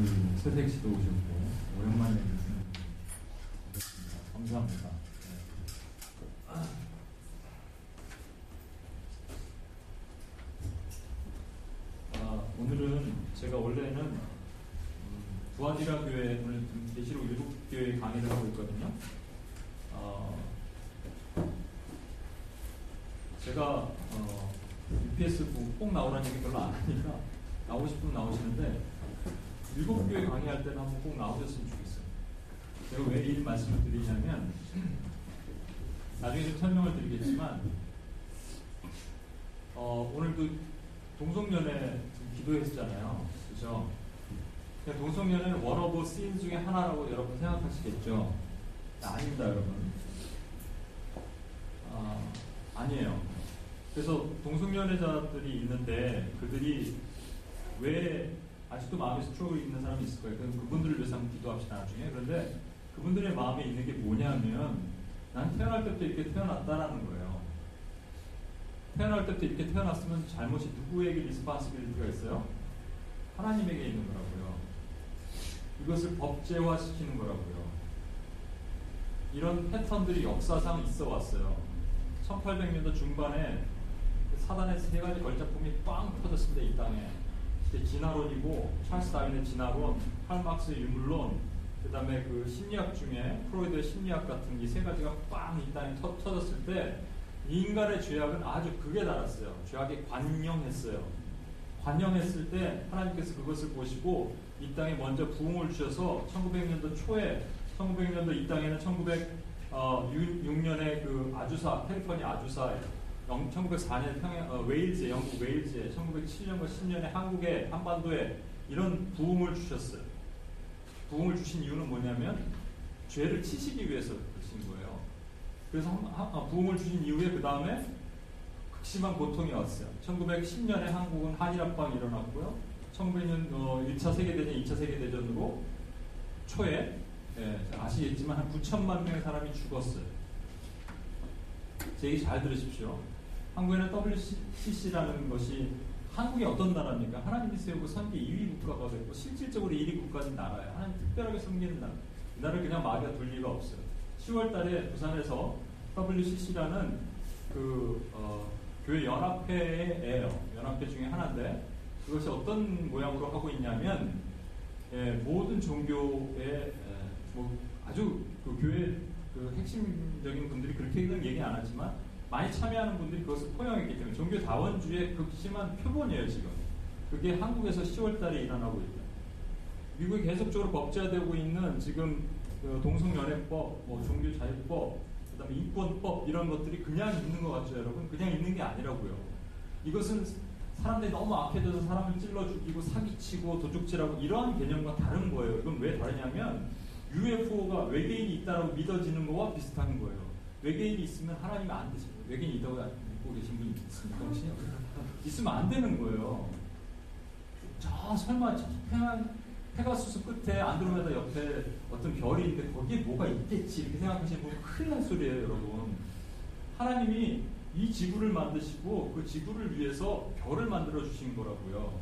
아유, 서색 씨도 오셨고, 오랜만에 뵙습니다. 감사합니다. 네. 아, 오늘은 제가 원래는 음, 부하디라 교회 오늘 계시록 일곱 교회 강의를 하고 있거든요. 어, 제가 어, UPS 꼭 나오라는 얘기 별로 안 하니까 나오고 싶으면 나오시는데 일곱 교회 강의할 때는 한번 꼭 나오셨으면 좋겠어요. 제가 왜 이 말씀을 드리냐면 나중에 좀 설명을 드리겠지만 어, 오늘도 동성연애 기도했잖아요. 그죠? 동성연애는 원어브 씬 중에 하나라고 여러분 생각하시겠죠? 아닙니다, 여러분. 아, 아니에요. 그래서 동성연애자들이 있는데 그들이 왜 아직도 마음에 struggle 있는 사람이 있을 거예요. 그럼 그분들을 위해서 한번 기도합시다, 나중에. 그런데 그분들의 마음에 있는 게 뭐냐면 난 태어날 때부터 이렇게 태어났다라는 거예요. 태어날 때부터 이렇게 태어났으면 잘못이 누구에게 responsibility가 있어요? 하나님에게 있는 거라고요. 이것을 법제화시키는 거라고요. 이런 패턴들이 역사상 있어 왔어요. 1800년도 중반에 사단의 세 가지 걸작품이 빵 터졌습니다, 이 땅에. 진화론이고, 찰스 다윈의 진화론, 칼막스의 유물론, 그 다음에 그 심리학 중에 프로이드의 심리학 같은 이 세 가지가 빵이 땅에 터, 터졌을 때, 인간의 죄악은 아주 극에 달았어요. 죄악에 관영했어요. 관영했을 때 하나님께서 그것을 보시고 이 땅에 먼저 부흥을 주셔서 1900년도 초에 1900년도 이 땅에는 1906년에 그 아주사 캘리포니아 아주사 1904년 평양 어, 웨일즈 영국 웨일즈에 1907년과 10년에 한국에 한반도에 이런 부흥을 주셨어요. 부흥을 주신 이유는 뭐냐면 죄를 치시기 위해서 그러신 거예요. 그래서 아, 부흥을 주신 이후에 그 다음에 극심한 고통이 왔어요. 1910년에 한국은 한일합방이 일어났고요. 1900년 어, 1차 세계대전, 2차 세계대전으로 초에 예, 아시겠지만 한 9천만 명의 사람이 죽었어요. 제 얘기 잘 들으십시오. 한국에는 WCC라는 것이 한국이 어떤 나라입니까? 하나님이 세우고 선계 2위 국가가 됐고 실질적으로 1위 국가인 나라예요. 하나님 특별하게 섬기는 나라. 이 나라를 그냥 마귀가 둘 리가 없어요. 10월 달에 부산에서 WCC라는 그 어, 교회 연합회예요. 연합회 중에 하나인데 그것이 어떤 모양으로 하고 있냐면 예, 모든 종교의 예, 뭐 아주 그 교회 그 핵심적인 분들이 그렇게는 얘기 안 하지만 많이 참여하는 분들이 그것을 포용했기 때문에 종교 다원주의 극심한 표본이에요 지금. 그게 한국에서 10월달에 일어나고 있다. 미국이 계속적으로 법제화되고 있는 지금 그 동성연애법, 뭐 종교자유법, 그다음에 인권법 이런 것들이 그냥 있는 것 같죠, 여러분? 그냥 있는 게 아니라고요. 이것은 사람들이 너무 악해져서 사람을 찔러 죽이고 사기치고 도둑질하고 이러한 개념과 다른 거예요. 이건 왜 다르냐면 UFO가 외계인이 있다라고 믿어지는 거와 비슷한 거예요. 외계인이 있으면 하나님이 안 되죠. 외계인이 있다고 믿고 계신 분이 혹시? 있으면 안 되는 거예요. 저 설마 저 태양 페가수스 끝에 안드로메다 옆에 어떤 별이 있는데 거기에 뭐가 있겠지 이렇게 생각하시는 분은 큰일 날 소리예요, 여러분. 하나님이 이 지구를 만드시고 그 지구를 위해서 별을 만들어 주신 거라고요.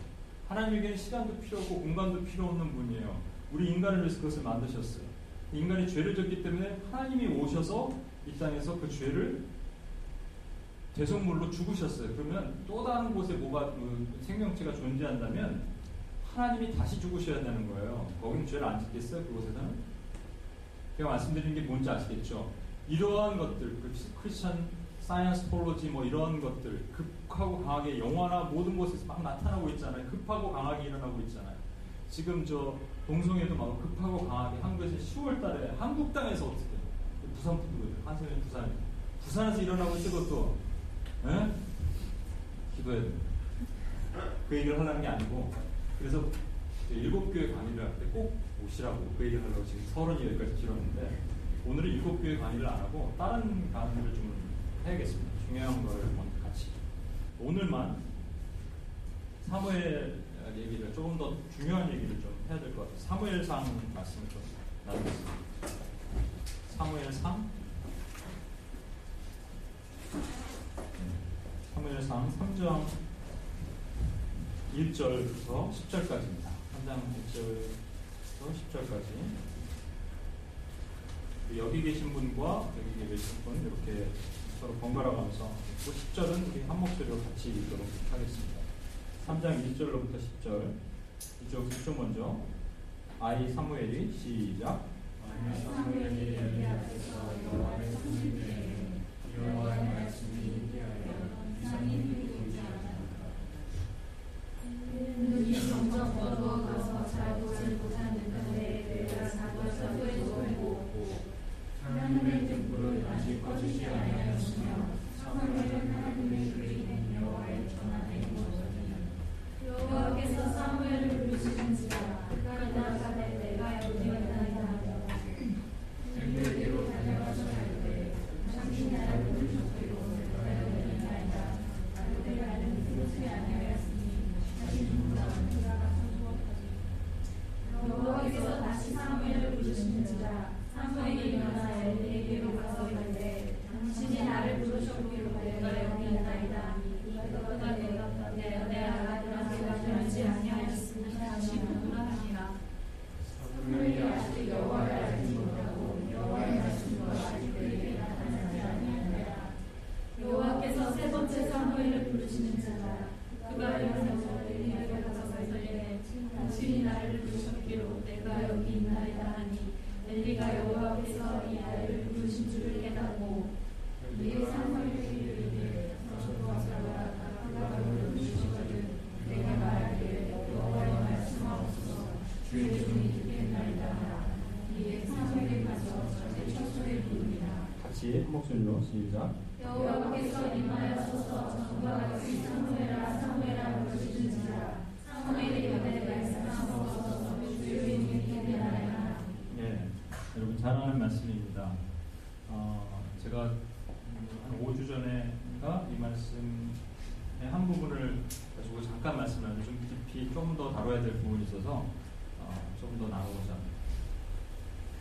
하나님에게는 시간도 필요 없고 공간도 필요 없는 분이에요. 우리 인간을 위해서 그것을 만드셨어요. 인간이 죄를 졌기 때문에 하나님이 오셔서 이 땅에서 그 죄를 대속물로 죽으셨어요. 그러면 또 다른 곳에 뭐가 그 생명체가 존재한다면 하나님이 다시 죽으셔야 되는 거예요. 거기는 죄를 안 짓겠어요? 그곳에서는? 제가 말씀드린 게 뭔지 아시겠죠? 이러한 것들, 그 크리스천 사이언스 폴로지 뭐 이런 것들 급하고 강하게 영화나 모든 곳에서 막 나타나고 있잖아요. 급하고 강하게 일어나고 있잖아요. 지금 저 동성애도 막 급하고 강하게 한국에서 10월 달에 한국 땅에서 어떻게 부산 분들 한세현 부산 부산에서 일어나고 있어 그것도 에? 기도해야 돼. 그 얘기를 하려는 게 아니고 그래서 일곱 교회 강의를 할 때 꼭 오시라고 그 얘기를 하려고 지금 서른이 여기까지 길었는데 오늘은 일곱 교회 강의를 안 하고 다른 강의를 좀 해야겠습니다. 중요한 걸 먼저 같이 오늘만 사무엘 얘기를 조금 더 중요한 얘기를 좀 해야 될 것 같아요. 사무엘상 말씀을 좀 나누겠습니다. 사무엘상 사무엘상 3장 1절부터 10절까지입니다. 3장 1절 10절까지. 여기 계신 분과 여기 계신 분 이렇게 서로 번갈아 가면서 10절은 우리 한 목소리로 같이 읽도록 하겠습니다. 3장 1절로부터 10절. 이쪽 이쪽 먼저 아이 사무엘이 시작. 하나님의 등불을 아직 꺼지지 아니하였으며 사무엘은 하나님의 그리는 여호와의 전하에 모습이니 여호와께서 사무엘을 부르시는지라 그가 나가되 내가 여기 있나이다 하며 등불대로 다녀가서 할때 당신이 나를 부르셨기로 내가 여기 있나이다 나를 나는 부르지 아니하였으니 당신보다 그가 여호와께서 다시 사무엘을 부르시는지라 사무엘이 일어나 엘리에게로 가서 이르되 당신이 나를 부르셨기로 내가 여기 있나이다 이거가 내가 내가 내가 아들아 되지 아니하였으니 다시 누구라 하니라 사무엘이 아직 여호와를 알지 못하고 여호와의 말씀도 아직 그에게 나타나지 아니하니라 여호와께서 세 번째 사무엘을 부르시는 자라 그가 일어나서 엘리에게 가서 이르되 당신이 나를 부르셨기로 내가 여기 있나이다 하니 엘리가 여호와께서 이 아이를 부르신 줄을 깨닫고 이에 사무엘에게 이르되 너도 와서 그가 너를 부르시거든 내가 말하기를 여호와의 말씀하옵소서 주의 종이 듣겠나이다 하라 이에 사무엘이 가서 저의 처소에 부르니라 한 목소리로 시작. 여호와께서 임하여서서 전과 같이 사무엘아 사무엘아 부르시는지라 사무엘이 여대 말씀하옵소서 주의 종이 듣겠나이다 예, 여러분 잘 아는 말씀입니다. 어, 제가 한 5주 전에가 이 말씀의 한 부분을 가지고 잠깐 말씀을 하는데 좀 깊이 좀더 다뤄야 될 부분이 있어서 어, 좀더 합니다.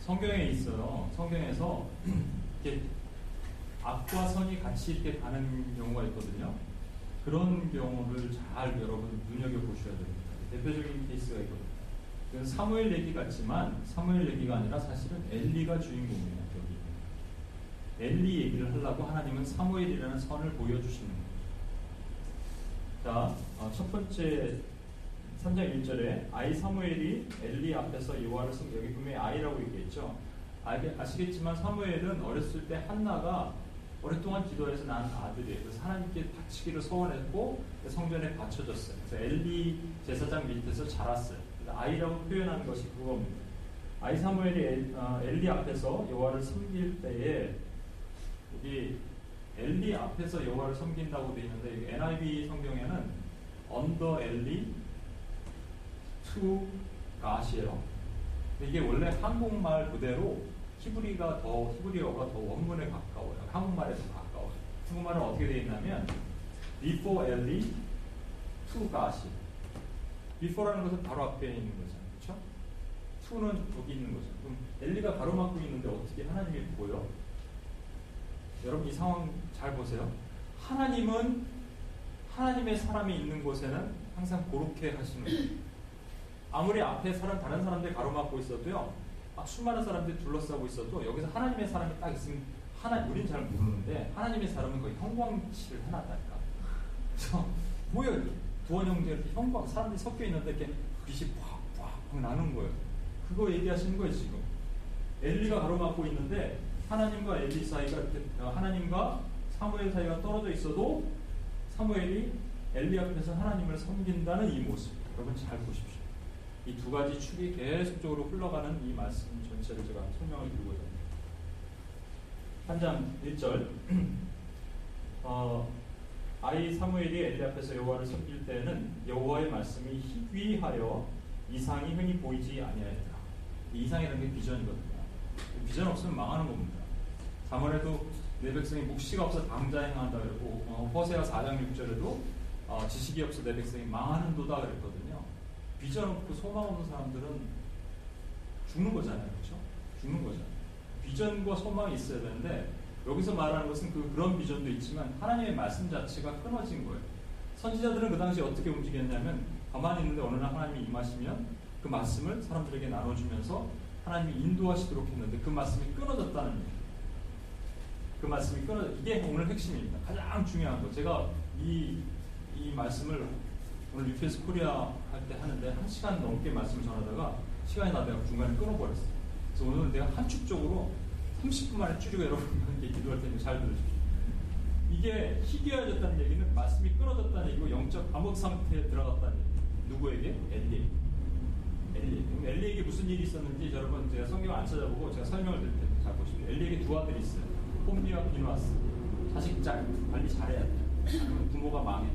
성경에 있어요. 성경에서 이렇게 악과 선이 같이 이렇게 가는 경우가 있거든요. 그런 경우를 잘 여러분 눈여겨 보셔야 됩니다. 대표적인 케이스가 있거든요. 사무엘 얘기 같지만 사무엘 얘기가 아니라 사실은 엘리가 주인공이에요. 여기 엘리 얘기를 하려고 하나님은 사무엘이라는 선을 보여주시는 거예요. 자, 어, 첫 번째 3장 1절에 아이 사무엘이 엘리 앞에서 여호와를 섬 여기 분명히 아이라고 얘기했죠. 알 아시겠지만 사무엘은 어렸을 때 한나가 오랫동안 기도해서 낳은 아들이에요. 그래서 하나님께 바치기를 소원했고 성전에 바쳐졌어요. 그래서 엘리 제사장 밑에서 자랐어요. 아이라고 표현하는 것이 그겁니다. 아이 사무엘이 엘, 어, 엘리 앞에서 여호와를 섬길 때에 여기 엘리 앞에서 여호와를 섬긴다고 되어 있는데 NIV 성경에는 under Eli to God이에요. 이게 원래 한국말 그대로 히브리가 더 히브리어가 더 원문에 가까워요. 한국말에 더 가까워요. 한국말은 어떻게 되어 있냐면 before 엘리 to 갓이 before라는 것은 바로 앞에 있는 거잖아요. 그렇죠? to는 여기 있는 거죠. 그럼 엘리가 가로막고 있는데 어떻게 하나님이 보여? 여러분 이 상황 잘 보세요. 하나님은 하나님의 사람이 있는 곳에는 항상 그렇게 하시는 거예요. 아무리 앞에 사람 다른 사람들 가로막고 있어도요. 막 수많은 사람들이 둘러싸고 있어도 여기서 하나님의 사람이 딱 있으면 하나 우린 잘 모르는데 하나님의 사람은 거의 형광칠을 해놨다니까. 그래서 뭐야 두원 형제 이렇게 형광 사람들이 섞여 있는데 이렇게 빛이 팍팍 나는 거예요. 그거 얘기하시는 거예요 지금. 엘리가 가로막고 있는데 하나님과 엘리 사이가 이렇게 어, 하나님과 사무엘 사이가 떨어져 있어도 사무엘이 엘리 앞에서 하나님을 섬긴다는 이 모습 여러분 잘 보십시오. 이 두 가지 축이 계속적으로 흘러가는 이 말씀 전체를 제가 설명을 드리고자 합니다. 한 장 1절 어, 아이 사무엘이 엘리 앞에서 여호와를 섬길 때는 여호와의 말씀이 희귀하여 이상이 흔히 보이지 아니하였다. 이 이상이라는 게 비전이거든요. 비전 없으면 망하는 겁니다. 자문에도 내 백성이 묵시가 없어 당자 행한다 그러고 어, 호세아 4장 6절에도 어, 지식이 없어 내 백성이 망하는도다 그랬거든요. 비전 없고 소망 없는 사람들은 죽는 거잖아요. 그렇죠? 죽는 거잖아요. 비전과 소망이 있어야 되는데 여기서 말하는 것은 그 그런 비전도 있지만 하나님의 말씀 자체가 끊어진 거예요. 선지자들은 그 당시 어떻게 움직였냐면 가만히 있는데 어느 날 하나님이 임하시면 그 말씀을 사람들에게 나눠주면서 하나님이 인도하시도록 했는데 그 말씀이 끊어졌다는 얘기. 그 말씀이 끊어 이게 오늘 핵심입니다. 가장 중요한 거. 제가 이, 이 말씀을 오늘 UPS 코리아 할 때 하는데 한 시간 넘게 말씀을 전하다가 시간이 다 내가 중간에 끊어버렸어요. 그래서 오늘 내가 함축적으로 30분 만에 줄이고 여러분께 기도할 테니 잘 들으십시오. 이게 희귀해졌다는 얘기는 말씀이 끊어졌다는 얘기고 영적 암흑 상태에 들어갔다는 얘기. 누구에게? 엘리에게. 엘리. 그럼 엘리에게 무슨 일이 있었는지 여러분 제가 성경을 안 찾아보고 제가 설명을 드릴 텐데 잘 보십시오. 엘리에게 두 아들이 있어요. 홈리와 비누아스. 자식 잘 관리 잘해야 돼. 부모가 망해.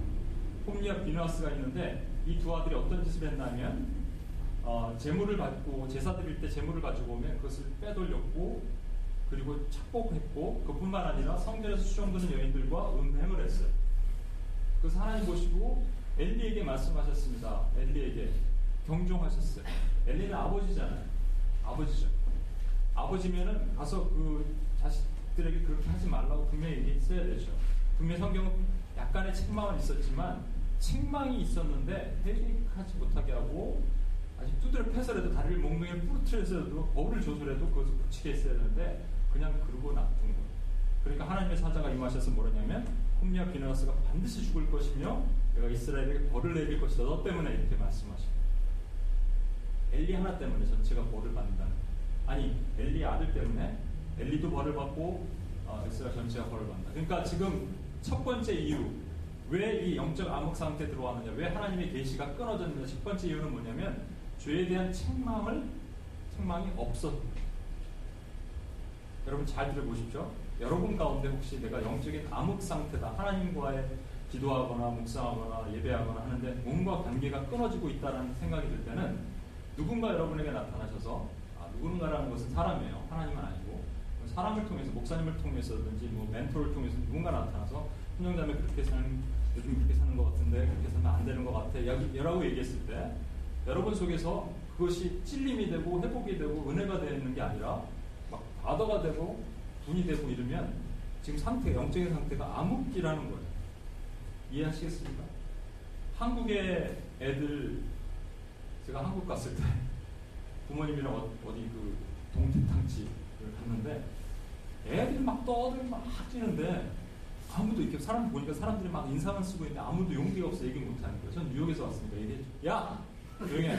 홈리와 비누아스가 있는데 이 두 아들이 어떤 짓을 했냐면 어, 재물을 갖고 제사 드릴 때 재물을 가지고 오면 그것을 빼돌렸고 그리고 착복했고 그뿐만 아니라 성전에서 수종드는 여인들과 음행을 했어요. 그래서 하나님 보시고 엘리에게 말씀하셨습니다. 엘리에게 경종하셨어요. 엘리는 아버지잖아요. 아버지죠. 아버지면은 가서 그 자식들에게 그렇게 하지 말라고 분명히 얘기했어야 되죠. 분명히 성경은 약간의 책망은 있었지만 책망이 있었는데 회개하지 못하게 하고 아직 두드려 패서라도 다리를 몽둥이에 부러뜨려서라도 거울을 줘서라도 그것을 붙이게 했어야 되는데 그냥 그러고 놔둔 거예요. 그러니까 하나님의 사자가 임하셔서 뭐라냐면 홈리아 비나스가 반드시 죽을 것이며 내가 이스라엘에게 벌을 내릴 것이다. 너 때문에 이렇게 말씀하십니다. 엘리 하나 때문에 전체가 벌을 거예요. 아니 엘리 아들 때문에 엘리도 벌을 받고 어, 이스라엘 전체가 벌을 받는다. 그러니까 지금 첫 번째 이유 왜 이 영적 암흑 상태에 들어왔느냐 왜 하나님의 계시가 끊어졌느냐 첫 번째 이유는 뭐냐면 죄에 대한 책망을 책망이 없었 여러분 잘 들어보십시오. 여러분 가운데 혹시 내가 영적인 암흑 상태다 하나님과의 기도하거나 묵상하거나 예배하거나 하는데 뭔가 관계가 끊어지고 있다는 생각이 들 때는 누군가 여러분에게 나타나셔서 아, 누군가라는 것은 사람이에요. 하나님은 아니고 사람을 통해서 목사님을 통해서든지 뭐 멘토를 통해서 누군가 나타나서 훈영자매 그렇게 사는 요즘 그렇게 사는 것 같은데 그렇게 살면 안 되는 것 같아 여라고 얘기했을 때 여러분 속에서 그것이 찔림이 되고 회복이 되고 은혜가 되는 게 아니라 막 바다가 되고 분이 되고 이러면 지금 상태 영적인 상태가 암흑기라는 거예요. 이해하시겠습니까? 한국의 애들 제가 한국 갔을 때 부모님이랑 어, 어디 그 동태탕집을 갔는데 애들이 막 떠들고 막 뛰는데 아무도 이렇게 사람 보니까 사람들이 막 인사만 쓰고 있는데 아무도 용기가 없어 얘기 못 하는 거예요. 전 뉴욕에서 왔으니까 얘기했죠. 야! 조용히 해.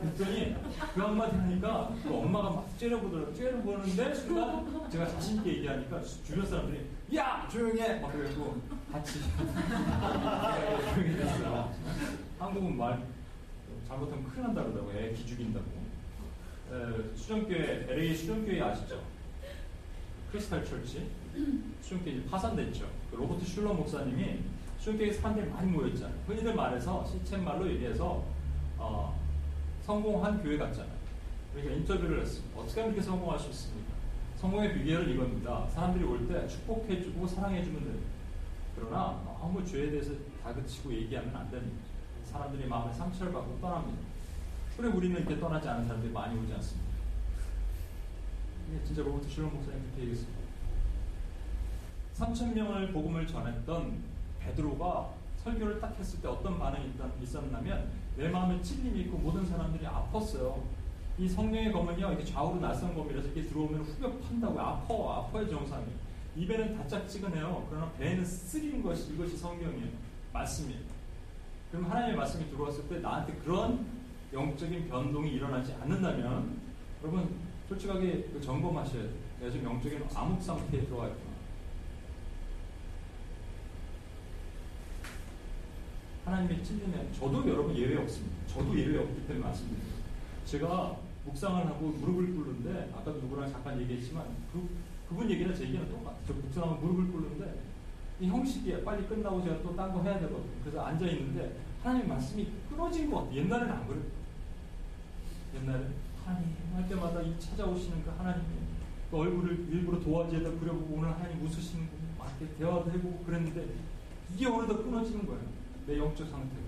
그랬더니 그 한마디 하니까 그 엄마가 막 째려보더라고요. 째려보는데 순간 제가 자신있게 얘기하니까 주변 사람들이 야! 조용히 해! 막 그래갖고 같이 조용히 했어요. 한국은 말 잘못하면 큰일 난다 그러더라고요. 애 기죽인다고. 에, 수정교회, LA 수정교회 아시죠? 크리스탈 철치. 수정교회 이제 파산됐죠. 그 로버트 슐러 목사님이 수정교회 사람들이 많이 모였잖아요. 흔히들 말해서 시쳇말로 얘기해서 어, 성공한 교회 같잖아요. 그러니까 인터뷰를 했습니다. 어떻게 하면 이렇게 성공할 수 있습니까? 성공의 비결은 이겁니다. 사람들이 올 때 축복해주고 사랑해주면 됩니다. 그러나 너무 죄에 대해서 다그치고 얘기하면 안 됩니다. 사람들이 마음에 상처를 받고 떠납니다. 그래 우리는 이렇게 떠나지 않은 사람들이 많이 오지 않습니다. 진짜 로버트 슐런 목사님 그렇게 얘기했습니다. 3천 명을 복음을 전했던 베드로가 설교를 딱 했을 때 어떤 반응이 있었냐면 내 마음에 찔림이 있고 모든 사람들이 아팠어요. 이 성령의 검은요 이렇게 좌우로 낯선 검이라서 이렇게 들어오면 후벼 판다고 아파 아파의 정상이 입에는 다짝지근해요. 그러나 배에는 쓰린 것이 이것이 성경이에요. 말씀이에요. 그럼 하나님의 말씀이 들어왔을 때 나한테 그런 영적인 변동이 일어나지 않는다면 여러분 솔직하게 그 점검하셔야 돼요. 내가 지금 영적인 암흑 상태에 들어가 있구나. 하나님의 찔림에 저도 여러분 예외 없습니다. 저도 예외 없기 때문에 말씀드립니다. 제가 묵상을 하고 무릎을 꿇는데 아까도 누구랑 잠깐 얘기했지만 그, 그분 얘기나 제 얘기는 똑같아요. 저 묵상하면 무릎을 꿇는데 이 형식이 빨리 끝나고 제가 또 딴 거 해야 되거든요. 그래서 앉아 있는데 하나님 말씀이 끊어진 것 같아요. 옛날에는 안 그래요. 옛날에 하나님 할 때마다 이 찾아오시는 그 하나님이 그 얼굴을 일부러 도화지에다 그려보고 오늘 하나님 웃으시는 거 막 이렇게 대화도 해보고 그랬는데 이게 어느덧 끊어지는 거예요. 내 영적 상태가.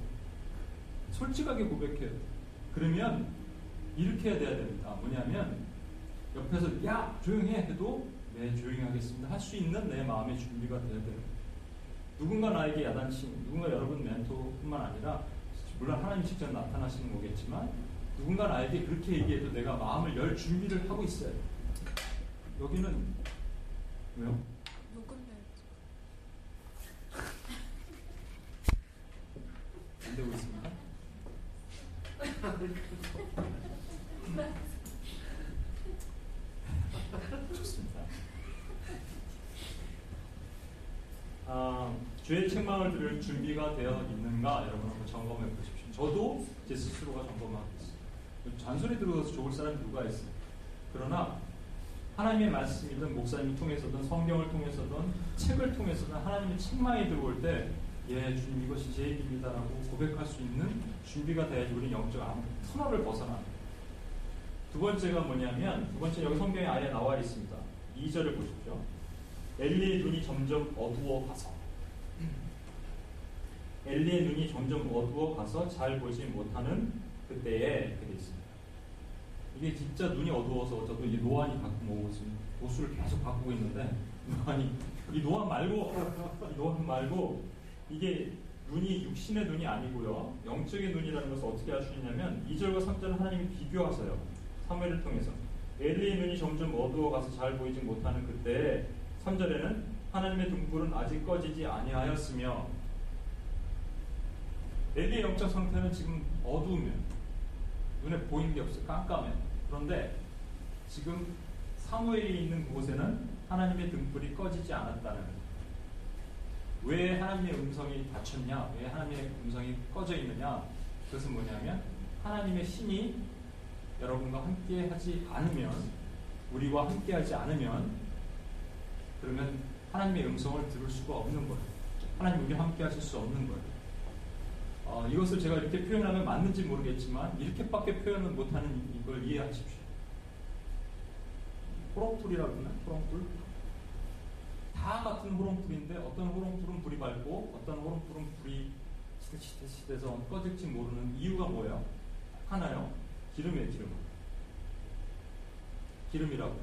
솔직하게 고백해요. 그러면 이렇게 해야 돼야 됩니다. 뭐냐면 옆에서 야 조용히 해 해도 네 조용히 하겠습니다. 할 수 있는 내 마음의 준비가 돼야 돼요. 누군가 나에게 야단친 누군가 여러분 멘토뿐만 아니라 물론 하나님 직접 나타나시는 거겠지만 누군가 나에게 그렇게 얘기해도 내가 마음을 열 준비를 하고 있어야 돼. 여기는 왜요? 누군데? 안 되고 있습니다. 좋습니다. 아, 죄의 책망을 들을 준비가 되어 있는가 여러분 한번 점검해 보십시오. 저도 제 스스로가 점검하고 있어요. 잔소리 들어서 좋을 사람이 누가 있어요? 그러나 하나님의 말씀이든 목사님을 통해서든 성경을 통해서든 책을 통해서든 하나님의 책망이 들어올 때 예, 주님 이것이 제 일입니다라고 고백할 수 있는 준비가 돼야지 우리 영적 암 터널을 벗어나. 두 번째가 뭐냐면 두 번째 여기 성경에 아예 나와 있습니다. 2절을 보십시오. 엘리의 눈이 점점 어두워 가서 엘리의 눈이 점점 어두워 가서 잘 보지 못하는 그때에 돼 있습니다. 이게 진짜 눈이 어두워서 저도 이 노안이 가끔 오고 지금 도수를 계속 바꾸고 있는데 노안이 이 노안 말고 이 노안 말고 이게 눈이 육신의 눈이 아니고요 영적인 눈이라는 것을 어떻게 있냐면 2절과 3절을 하나님이 비교하세요 사무엘을 통해서 엘리의 눈이 점점 어두워가서 잘 보이지 못하는 그때 3절에는 하나님의 등불은 아직 꺼지지 아니하였으며 엘리의 영적 상태는 지금 어두우면 눈에 보이는 게 없어요. 깜깜해. 그런데 지금 사무엘이 있는 곳에는 하나님의 등불이 꺼지지 않았다는 거예요. 왜 하나님의 음성이 닫혔냐? 왜 하나님의 음성이 꺼져 있느냐? 그것은 뭐냐면 하나님의 신이 여러분과 함께 하지 않으면 우리와 함께 하지 않으면 그러면 하나님의 음성을 들을 수가 없는 거예요. 하나님 우리 함께 하실 수 없는 거예요. 어, 이것을 제가 이렇게 표현하면 맞는지 모르겠지만 이렇게밖에 표현을 못하는 이걸 이해하십시오. 호롱불이라고 그러나? 호롱불? 다 같은 호롱불인데 어떤 호롱불은 불이 밝고 어떤 호롱불은 불이 시대시대시대서 꺼질지 모르는 이유가 뭐예요? 하나요? 기름이에요, 기름. 기름이라고.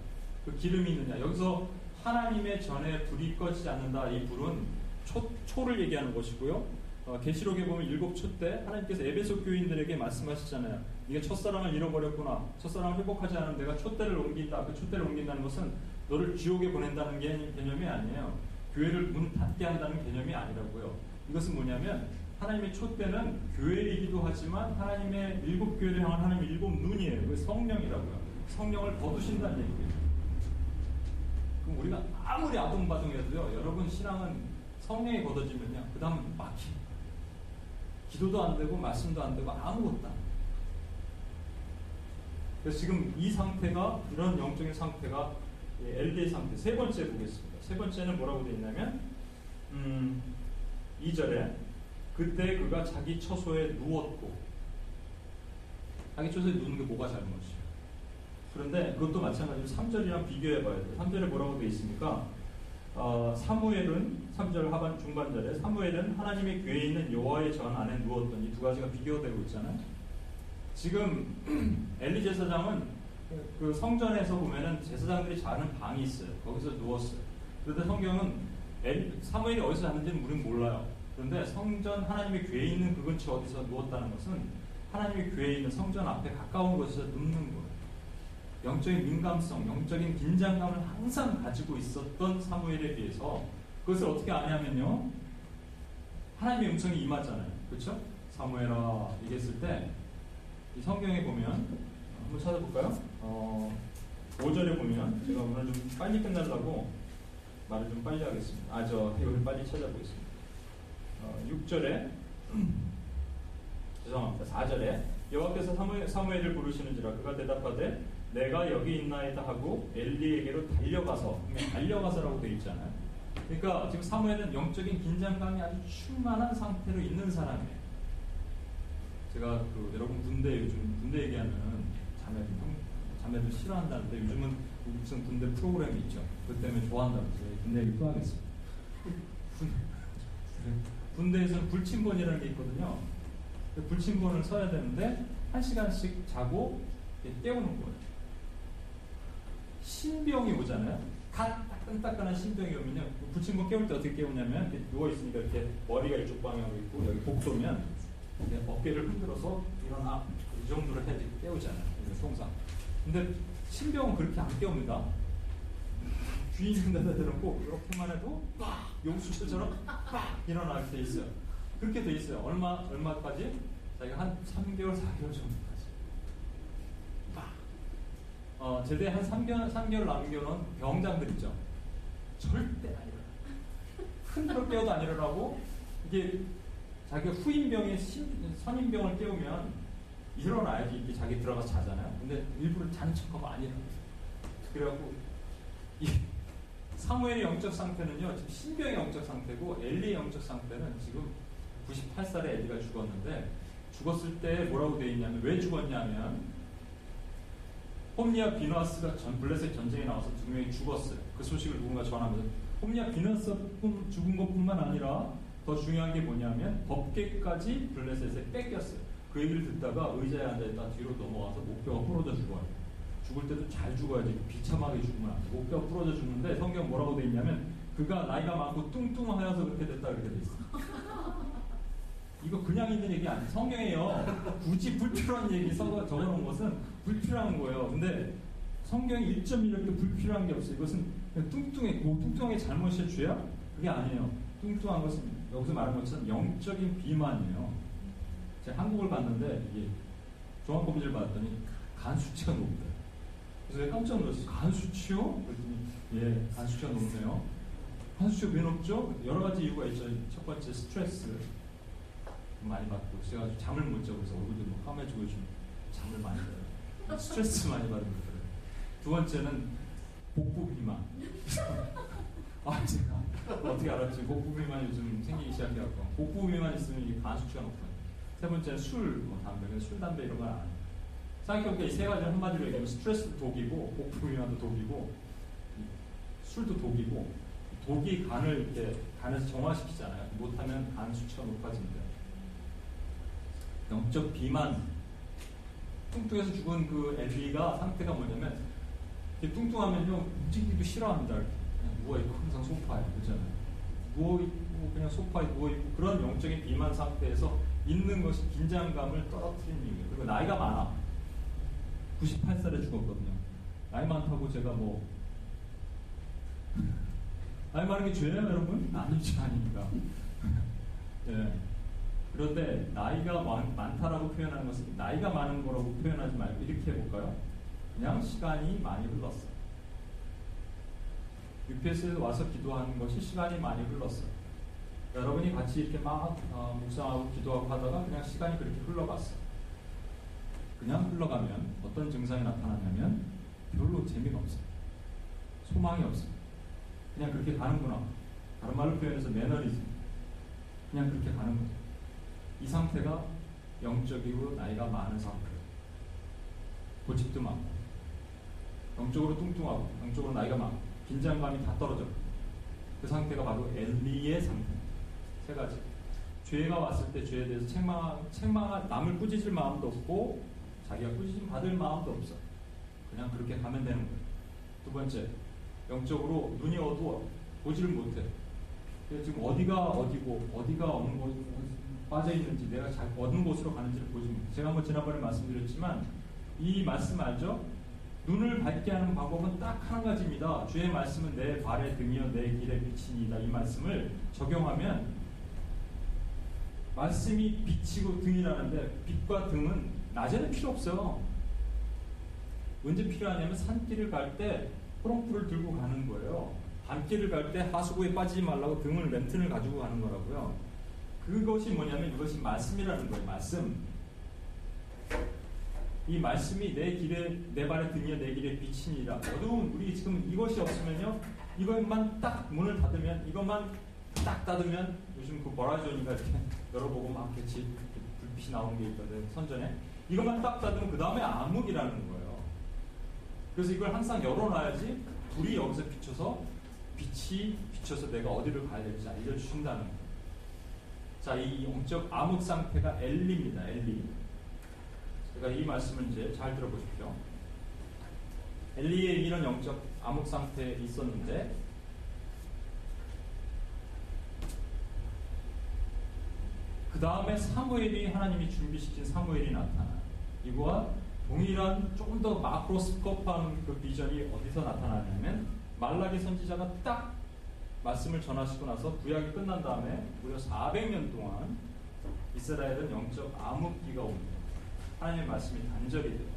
그 기름이 있느냐. 여기서 하나님의 전에 불이 꺼지지 않는다. 이 불은 초, 초를 얘기하는 것이고요. 어, 계시록에 보면 일곱 초 때 하나님께서 에베소 교인들에게 말씀하시잖아요. 이게 첫사랑을 잃어버렸구나. 첫사랑을 회복하지 않으면 내가 촛대를 옮긴다. 그 촛대를 옮긴다는 것은 너를 지옥에 보낸다는 게 개념이 아니에요. 교회를 문 닫게 한다는 개념이 아니라고요. 이것은 뭐냐면 하나님의 촛대는 교회이기도 하지만 하나님의 일곱 교회를 향한 하나님의 일곱 눈이에요. 그 성령이라고요. 성령을 거두신다는 얘기예요. 그럼 우리가 아무리 아동바동해도요. 여러분 신앙은 성령이 걷어지면요. 그 다음 막힙니다. 기도도 안 되고 말씀도 안 되고 아무것도 안 돼요. 그래서 지금 이 상태가 이런 영적인 상태가 LD의 상태 세 번째 보겠습니다. 세 번째는 뭐라고 되어 있냐면 음, 2절에 그때 그가 자기 처소에 누웠고 자기 처소에 누는 게 뭐가 잘못이에요? 그런데 그것도 마찬가지로 3절이랑 비교해 봐야 돼요. 3절에 뭐라고 되어 있습니까? 어, 사무엘은 3절 하반 중반절에 사무엘은 하나님의 교회에 있는 여호와의 전 안에 누웠던 이두 가지가 비교되고 있잖아요. 지금 엘리 제사장은 그 성전에서 보면은 제사장들이 자는 방이 있어요. 거기서 누웠어요. 그런데 성경은 엘, 사무엘이 어디서 잤는지는 우리는 몰라요. 그런데 성전 하나님의 교회에 있는 그 근처 어디서 누웠다는 것은 하나님의 교회에 있는 성전 앞에 가까운 곳에서 눕는 거예요. 영적인 민감성, 영적인 긴장감을 항상 가지고 있었던 사무엘에 비해서 그것을 어떻게 아냐면요. 하나님의 음성이 임하잖아요. 그렇죠? 사무엘아 얘기했을 때 이 성경에 보면 한번 찾아볼까요? 어, 5절에 보면 제가 오늘 좀 빨리 끝내려고 말을 좀 빨리 하겠습니다. 아, 저 이걸 빨리 찾아보겠습니다. 어, 6절에 죄송합니다. 4절에 여호와께서 사무엘, 사무엘을 부르시는지라 그가 대답하되 내가 여기 있나이다 하고 엘리에게로 달려가서 달려가서라고 되어 있잖아요. 그러니까 지금 사무엘은 영적인 긴장감이 아주 충만한 상태로 있는 사람이에요. 제가 그 여러분 군대 요즘 군대 얘기하면 자매들 자매들 싫어한다는데 요즘은 무슨 군대 프로그램이 있죠. 그 때문에 좋아한다면서 군대 얘기 또 하겠습니다. 군대에서는 불침번이라는 게 있거든요. 그 불침번을 써야 되는데 한 시간씩 자고 깨우는 거예요. 신병이 오잖아요. 다 따끈따끈한 신병이 오면요. 불침번 깨울 때 어떻게 깨우냐면 누워 있으니까 이렇게 머리가 이쪽 방향으로 있고 여기 이렇게 어깨를 흔들어서 일어나 이 정도로 해야지 깨우잖아요. 통상. 근데 신병은 그렇게 안 깨웁니다. 귀 있는 데다 대놓고 이렇게만 해도 빡 용수처럼 빡 일어나게 돼 있어요. 그렇게 돼 있어요. 얼마 얼마까지? 자기가 한 3개월, 4개월 정도까지. 빡. 어, 제대 한 3개월, 3개월 남겨놓은 병장들 있죠. 절대 안 일어나. 흔들어 깨워도 안 일어나고 이게 자기가 후임병의 신, 선임병을 깨우면 일어나야지 이렇게 자기 들어가서 자잖아요. 근데 일부러 자는 안 일어나. 그래갖고 이 사무엘의 영적 상태는요 지금 신병의 영적 상태고 엘리의 영적 상태는 지금 98살에 엘리가 죽었는데 죽었을 때 뭐라고 돼 있냐면 왜 죽었냐면 홈리아 비나스가 전 블레셋 전쟁에 나와서 두 명이 죽었어요. 그 소식을 누군가 전하면서 홈리아 비나스가 죽은 것뿐만 아니라 더 중요한 게 뭐냐면 법계까지 블레셋에 뺏겼어요. 그 얘기를 듣다가 의자에 앉아있다 뒤로 넘어와서 목뼈가 부러져 죽어요. 죽을 때도 잘 죽어야지 비참하게 죽으면 안 돼. 목뼈가 부러져 죽는데 성경 뭐라고 돼 있냐면 그가 나이가 많고 뚱뚱하여서 그렇게 됐다 그렇게 돼 있어. 이거 그냥 있는 얘기 아니에요. 성경에요. 굳이 불필요한 얘기 써서 적어놓은 것은 불필요한 거예요. 근데 성경이 1.1도 불필요한 게 없어요. 이것은 뚱뚱해, 뭐 뚱뚱하게 잘못이 죄야? 그게 아니에요. 뚱뚱한 것은 여기서 말한 것처럼 영적인 비만이에요. 제가 한국을 갔는데 이게 종합검진을 받았더니 간 수치가 높대. 그래서 제가 깜짝 놀랐어요. 간 수치요? 그랬더니 예, 간 수치가 높네요. 간 수치가 왜 높죠? 여러 가지 이유가 있죠. 첫 번째 스트레스 많이 받고 제가 잠을 못 자고 그래서 얼굴도 뭐 까매지고 좀 잠을 많이 자요. 스트레스 많이 받은 거예요. 두 번째는 복부 비만. 아 제가 어떻게 알았지? 복부 비만이 요즘 생기기 시작해갖고 복부 비만 있으면 이게 간 수치가 높아요. 세 번째는 술, 뭐 담배, 술, 담배 이런 건안 해요. 생각해보니까 이 세 가지를 한마디로 얘기하면 스트레스도 독이고 복부 비만도 독이고 술도 독이고 독이 간을 이렇게 간에서 정화시키잖아요. 못하면 간 수치가 높아집니다. 영적 비만 뚱뚱해서 죽은 그 엘리가 상태가 뭐냐면 뚱뚱하면요 움직이기도 싫어합니다. 그냥 누워 있고 항상 소파에 그렇잖아요. 누워 있고 그냥 소파에 누워 있고 그런 영적인 비만 상태에서 있는 것이 긴장감을 떨어뜨리는 이유예요. 그리고 나이가 많아. 98살에 죽었거든요. 나이 많다고 제가 뭐 나이 많은 게 죄예요 여러분? 아니죠 아닙니다. 예. 그런데 나이가 많, 많다라고 표현하는 것은 나이가 많은 거라고 표현하지 말고 이렇게 해볼까요? 그냥 시간이 많이 흘렀어. UPS에 와서 기도하는 것이 시간이 많이 흘렀어. 여러분이 같이 이렇게 막 어, 묵상하고 기도하고 하다가 그냥 시간이 그렇게 흘러갔어. 그냥 흘러가면 어떤 증상이 나타나냐면 별로 재미가 없어. 소망이 없어. 그냥 그렇게 가는구나. 다른 말로 표현해서 매너리즘. 그냥 그렇게 가는 거죠. 이 상태가 영적이고 나이가 많은 상태예요. 고집도 많고, 영적으로 뚱뚱하고, 영적으로 나이가 많고, 긴장감이 다 떨어져. 그 상태가 바로 엘리의 상태입니다. 세 가지. 죄가 왔을 때 죄에 대해서 책망, 책망, 남을 꾸짖을 마음도 없고, 자기가 꾸짖음 받을 마음도 없어. 그냥 그렇게 가면 되는 거예요. 두 번째, 영적으로 눈이 어두워. 보지를 못해. 지금 어디가 어디고, 어디가 어느 곳, 빠져 있는지 내가 잘 어느 곳으로 가는지를 보지 못해. 제가 한번 지난번에 말씀드렸지만 이 말씀 알죠? 눈을 밝게 하는 방법은 딱 한 가지입니다. 주의 말씀은 내 발의 등이요 내 길의 빛이니다. 이 말씀을 적용하면 말씀이 빛이고 등이라는데 빛과 등은 낮에는 필요 없어요. 언제 필요하냐면 산길을 갈 때 호롱불을 들고 가는 거예요. 밤길을 갈 때 하수구에 빠지지 말라고 등을 랜턴을 가지고 가는 거라고요. 그것이 뭐냐면 이것이 말씀이라는 거예요. 말씀. 이 말씀이 내 길에 내 발에 등이여 내 길에 빛이니라. 어두운 우리 지금 이것이 없으면요. 이것만 딱 문을 닫으면 이것만 딱 닫으면 요즘 그 버라이전인가 이렇게 열어보고 막 이렇게 불빛이 나오는 게 있던데 선전에 이것만 딱 닫으면 그 다음에 암흑이라는 거예요. 그래서 이걸 항상 열어놔야지 불이 여기서 비춰서 빛이 비춰서 내가 어디를 가야 될지 알려주신다는. 자, 이 영적 암흑 상태가 엘리입니다. 엘리. 제가 이 말씀을 이제 잘 들어보십시오. 엘리의 이런 영적 암흑 상태에 있었는데 그 다음에 사무엘이 하나님이 준비시킨 사무엘이 나타나요. 이거와 동일한 조금 더 마크로스코프한 그 비전이 어디서 나타나냐면 말라기 선지자가 딱 말씀을 전하시고 나서 구약이 끝난 다음에 무려 400년 동안 이스라엘은 영적 암흑기가 옵니다. 하나님의 말씀이 단절이 돼요.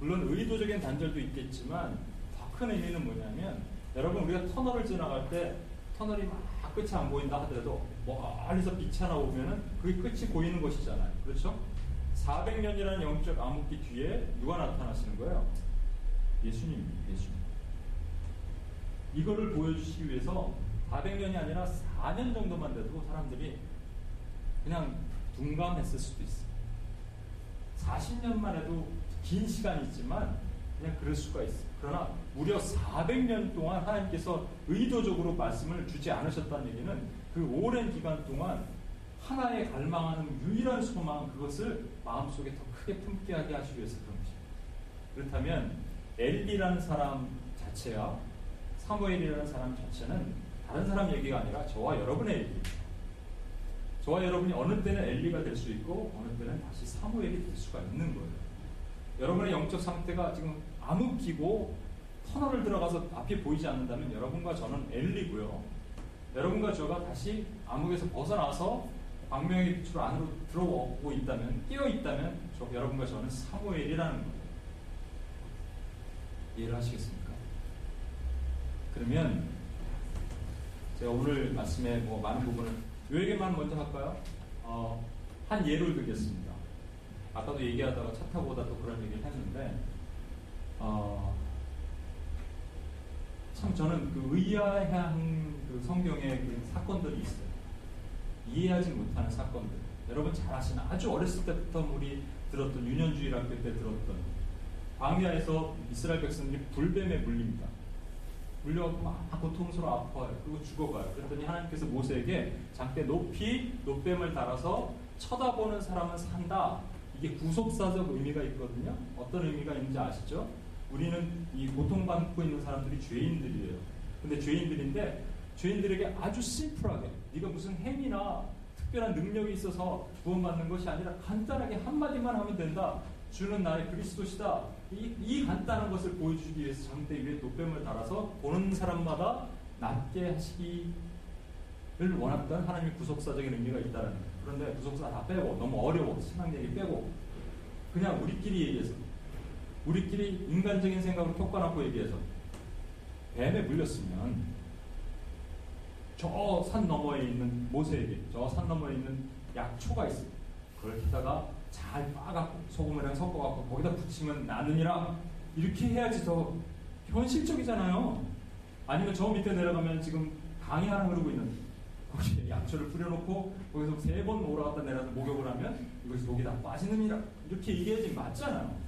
물론 의도적인 단절도 있겠지만 더 큰 의미는 뭐냐면 여러분 우리가 터널을 지나갈 때 터널이 막 끝이 안 보인다 하더라도 멀리서 빛이 하나 오면은 그게 끝이 보이는 것이잖아요. 그렇죠? 400년이라는 영적 암흑기 뒤에 누가 나타나시는 거예요? 예수님입니다. 예수님. 이거를 보여주시기 위해서 400년이 아니라 4년 정도만 돼도 사람들이 그냥 둔감했을 수도 있어요. 40년만 해도 긴 시간이지만 그냥 그럴 수가 있어요. 그러나 무려 400년 동안 하나님께서 의도적으로 말씀을 주지 않으셨다는 얘기는 그 오랜 기간 동안 하나의 갈망하는 유일한 소망 그것을 마음속에 더 크게 품게 하게 하시기 위해서 그런 것입니다. 그렇다면 엘리라는 사람 자체와 사무엘이라는 사람 자체는 다른 사람 얘기가 아니라 저와 여러분의 얘기입니다. 저와 여러분이 어느 때는 엘리가 될 수 있고 어느 때는 다시 사무엘이 될 수가 있는 거예요. 여러분의 영적 상태가 지금 암흑기고 터널을 들어가서 앞이 보이지 않는다면 여러분과 저는 엘리고요. 여러분과 저가 다시 암흑에서 벗어나서 광명의 빛으로 안으로 들어오고 있다면 끼어 있다면 저 여러분과 저는 사무엘이라는 거예요. 이해를 하시겠습니까? 그러면 제가 오늘 말씀에 뭐 많은 부분을 요에게만 먼저 할까요? 어, 한 예를 들겠습니다. 아까도 얘기하다가 차 타고 오다 또 그런 얘기를 했는데 어, 참 저는 그 의아한 그 성경의 그 사건들이 있어요. 이해하지 못하는 사건들. 여러분 잘 아시나? 아주 어렸을 때부터 우리 들었던 유년주일 학교 때 들었던 광야에서 이스라엘 백성들이 불뱀에 물립니다. 물려갖고 막 고통스러워 아파요. 그리고 죽어가요. 그랬더니 하나님께서 모세에게 장대 높이 노뱀을 달아서 쳐다보는 사람은 산다. 이게 구속사적 의미가 있거든요. 어떤 의미가 있는지 아시죠? 우리는 이 고통받고 있는 사람들이 죄인들이에요. 근데 죄인들인데 죄인들에게 아주 심플하게 네가 무슨 행위나 특별한 능력이 있어서 구원받는 것이 아니라 간단하게 한마디만 하면 된다. 주는 나의 그리스도시다. 이, 이 간단한 것을 보여주기 위해서 장대 위에 노뱀을 달아서 보는 사람마다 낫게 하시기를 원했던 하나님의 구속사적인 의미가 있다는. 그런데 구속사 다 빼고 너무 어려워 신앙 얘기 빼고 그냥 우리끼리 얘기해서 우리끼리 인간적인 생각으로 톡과놓고 얘기해서 뱀에 물렸으면 저 산 너머에 있는 모세에게 저 산 너머에 있는 약초가 있어요. 그걸 기다가 잘 빠갖고 소금이랑 섞어갖고 거기다 붙이면 나느니라 이렇게 해야지 더 현실적이잖아요. 아니면 저 밑에 내려가면 지금 강이 하나 흐르고 있는데 거기에 약초를 뿌려놓고 거기서 세 번 올라갔다 내려서 목욕을 하면 이것이 독이 다 빠지느니라 이렇게 얘기해야지 맞잖아요.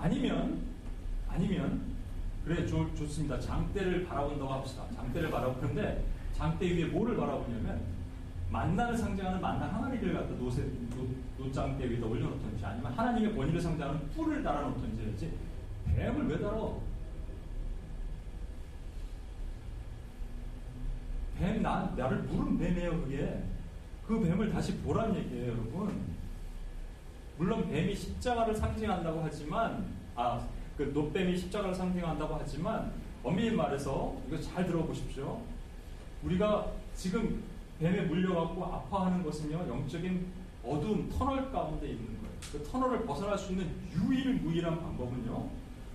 아니면 아니면 그래 좋, 좋습니다. 장대를 바라본다고 합시다. 장대를 바라보는데 장대 위에 뭐를 바라보냐면 만나를 상징하는 만나 항아리를 갖다 놓으세, 놓, 놓, 장대 위에다 올려놓던지 아니면 하나님의 권위를 상징하는 뿔을 달아놓던지 해야지 뱀을 왜 달어? 뱀, 나, 나를 물은 뱀이에요, 그게. 그 뱀을 다시 보란 얘기예요, 여러분. 물론 뱀이 십자가를 상징한다고 하지만, 아, 그 노뱀이 십자가를 상징한다고 하지만, 엄밀히 말해서, 이거 잘 들어보십시오. 우리가 지금 뱀에 물려갖고 아파하는 것은요, 영적인 어두운 터널 가운데 있는 거예요. 그 터널을 벗어날 수 있는 유일무이한 방법은요,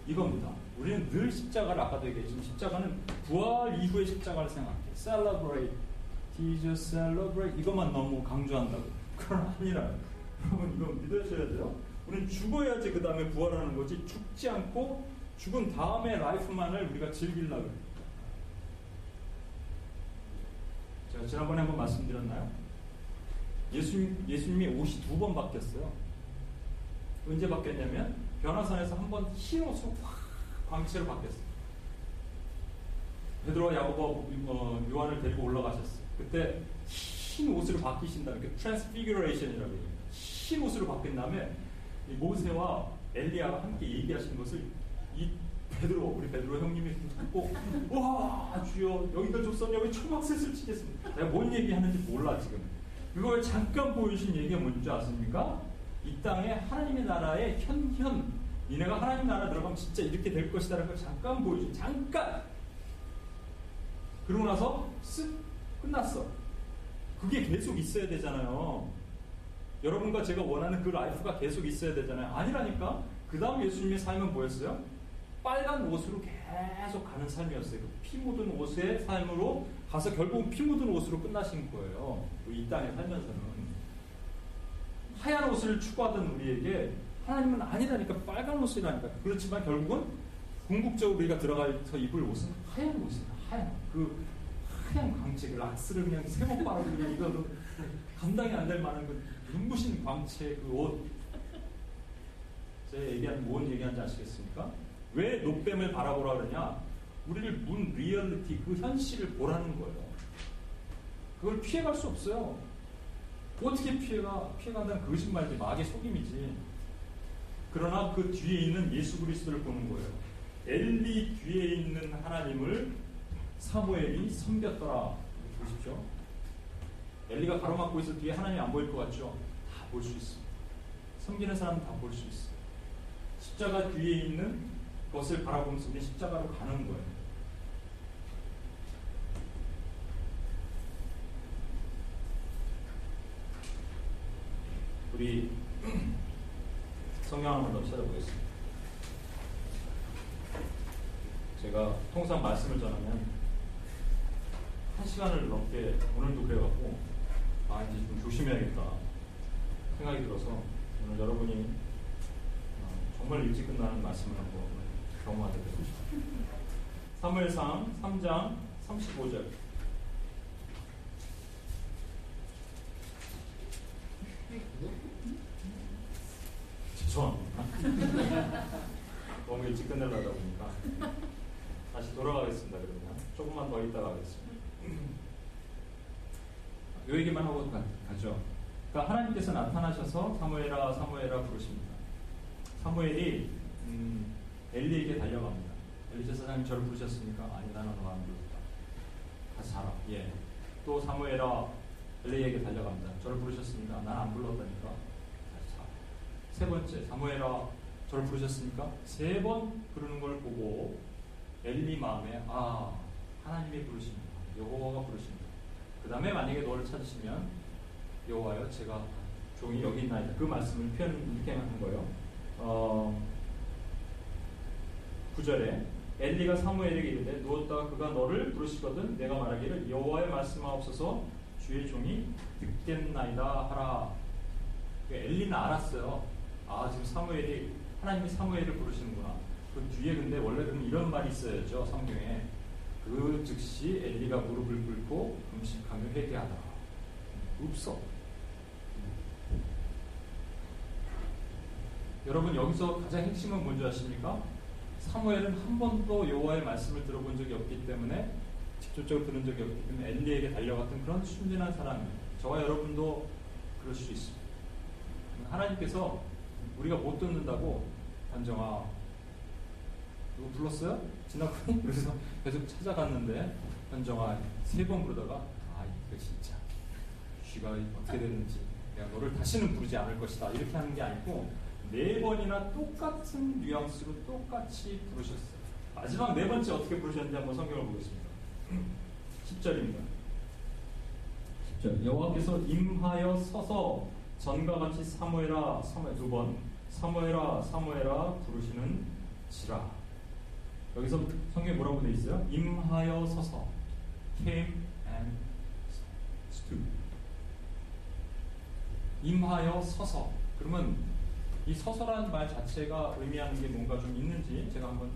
이겁니다. 우리는 늘 십자가를 아까도 얘기했지만 십자가는 부활 이후의 십자가를 생각해. Celebrate, Jesus celebrate 이것만 너무 강조한다고. 그건 아니라 여러분 이거 믿으셔야 돼요. 우리는 죽어야지 그 다음에 부활하는 거지 죽지 않고 죽은 다음에 라이프만을 우리가 즐기려고 그래요. 제가 지난번에 한번 말씀드렸나요? 예수, 예수님이 옷이 두 번 바뀌었어요. 언제 바뀌었냐면 변화산에서 한 번 흰 옷으로 확 광채로 바뀌었어요. 베드로와 야고보 어, 요한을 데리고 올라가셨어요. 그때 흰 옷으로 바뀌신다는 게 transfiguration이라고 해요. 흰 옷으로 바뀐 다음에 이 모세와 엘리야가 함께 얘기하신 것을 이 베드로 우리 베드로 형님이 듣고 와 주여 여기가 좋사오니 초막 셋을 치겠습니다. 내가 뭔 얘기하는지 몰라 지금. 그걸 잠깐 보여주신 얘기가 뭔지 아십니까? 이 땅에 하나님의 나라의 현현 니네가 하나님 나라 들어가면 진짜 이렇게 될 것이다라는 걸 잠깐 보여준 잠깐 그러고 나서 쓱 끝났어. 그게 계속 있어야 되잖아요. 여러분과 제가 원하는 그 life가 계속 있어야 되잖아요. 아니라니까. 그 다음 예수님의 삶은 뭐였어요? 빨간 옷으로 계속 가는 삶이었어요. 그 피 묻은 옷의 삶으로 가서 결국 피 묻은 옷으로 끝나신 거예요. 이 땅에 살면서는. 하얀 옷을 추구하던 우리에게 하나님은 아니라니까 빨간 옷이라니까. 그렇지만 결국은 궁극적으로 우리가 들어가서 입을 옷은 하얀 옷이다. 하얀. 그 하얀 광채, 그 락스를 그냥 세번 바르고 그냥 이거 감당이 안 될 만한 그 눈부신 광채 그 옷. 제가 얘기한 뭔 얘기하는지 아시겠습니까? 왜 놋뱀을 바라보라 그러냐? 우리를 문 리얼리티 그 현실을 보라는 거예요. 그걸 피해갈 수 없어요. 어떻게 피해가 피해간다는 거짓말이지 마귀의 속임이지. 그러나 그 뒤에 있는 예수 그리스도를 보는 거예요. 엘리 뒤에 있는 하나님을 사무엘이 섬겼더라. 보십시오. 엘리가 가로막고 있어 뒤에 하나님이 안 보일 것 같죠? 다 볼 수 있습니다. 섬기는 사람은 다볼 수 있어요. 십자가 뒤에 있는 것을 바라보면서 우리 십자가로 가는 거예요. 우리 성경 한번 더 찾아보겠습니다. 제가 통상 말씀을 전하면 한 시간을 넘게 오늘도 그래갖고 아 이제 좀 조심해야겠다 생각이 들어서 오늘 여러분이 어, 정말 일찍 끝나는 말씀을 한번 경험하도록 하겠습니다. 사무엘상 3장 35절 죄송합니다. 너무 일찍 끝내려다 보니까 다시 돌아가겠습니다. 그러면 조금만 더 있다가 하겠습니다. 요 얘기만 하고 가, 죠 그러니까 하나님께서 나타나셔서 사무엘아 사무엘아 부르십니다. 사무엘이 음, 엘리에게 달려갑니다. 엘리 제사장님 저를 부르셨습니까? 아니 나는 너안 부르다. 다시 자라. 예. 또 사무엘아 엘리에게 달려갑니다. 저를 부르셨습니까? 난 안 불렀다니까. 다시 자라. 세 번째 사무엘아 저를 부르셨습니까? 세 번 부르는 걸 보고 엘리 마음에 아 하나님이 부르십니다. 여호와가 부르십니다. 그 다음에 만약에 너를 찾으시면 여호와여 제가 종이 여기 있나이다. 그 말씀을 표현 이렇게 하는 거예요. 어, 9절에 엘리가 사무엘에게 이르되 누웠다가 그가 너를 부르시거든 내가 말하기를 여호와의 말씀하옵소서 주의 종이 듣겠나이다 하라. 엘리는 알았어요. 아 지금 사무엘이 하나님이 사무엘을 부르시는구나. 그 뒤에 근데 원래 그럼 이런 말이 있어야죠 성경에 그 즉시 엘리가 무릎을 꿇고 금식하며 회개하다. 없어. 여러분 여기서 가장 핵심은 뭔지 아십니까? 사무엘은 한 번도 여호와의 말씀을 들어본 적이 없기 때문에 직접적으로 들은 적이 없기 때문에 엘리에게 달려갔던 그런 순진한 사람이에요. 저와 여러분도 그럴 수 있습니다. 하나님께서 우리가 못 듣는다고 단정아 누구 불렀어요? 지나가니? 그래서 계속 찾아갔는데 현정아 세 번 부르다가 아 이거 진짜 쥐가 어떻게 됐는지 내가 너를 다시는 부르지 않을 것이다 이렇게 하는 게 아니고 네 번이나 똑같은 뉘앙스로 똑같이 부르셨어요. 마지막 네 번째 어떻게 부르셨는지 한번 성경을 보겠습니다. 10절입니다. 10절 여호와께서 임하여 서서 전과 같이 사무엘아 사무엘 두번 사무엘아 사무엘아 부르시는 지라 여기서 성경에 뭐라고 되어 있어요? 임하여 서서 came and stood 임하여 서서 그러면 이 서서라는 말 자체가 의미하는 게 뭔가 좀 있는지 제가 한번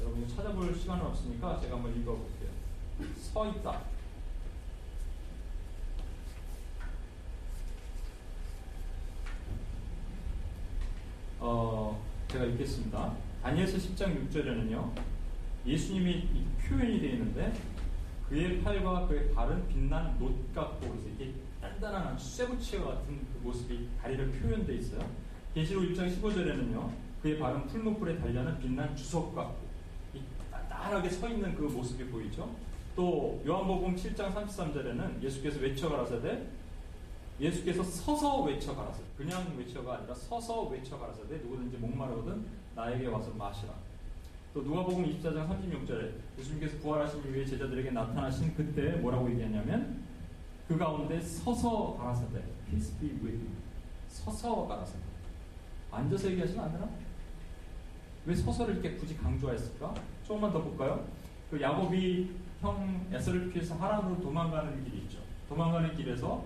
여러분이 찾아볼 시간은 없으니까 제가 한번 읽어볼게요. 서 있다. 어, 제가 읽겠습니다. 다니엘서 10장 6절에는요. 예수님이 표현이 되어 있는데 그의 팔과 그의 발은 빛난 놋 같고 그래서 이게 단단한 쇠붙이와 같은 그 모습이 다리를 표현되어 있어요. 계시록 1장 15절에는요. 그의 발은 풀무불에 달려는 빛난 주석 같고 완전하게 서 있는 그 모습이 보이죠. 또 요한복음 7장 33절에는 예수께서 외쳐 가라사대 예수께서 서서 외쳐 가라사대 그냥 외쳐가 아니라 서서 외쳐 가라사대 누구든지 목마르거든 나에게 와서 마시라. 또 누가복음 24장 36절에 예수님께서 부활하신 이후에 제자들에게 나타나신 그때 뭐라고 얘기하냐면 그 가운데 서서 가라사대 peace be with you 서서 가라사대 앉아서 얘기하시면 안 되나? 왜 서서를 이렇게 굳이 강조했을까? 조금만 더 볼까요? 그 야곱이 형 에서를 피해서 하란으로 도망가는 길이 있죠. 도망가는 길에서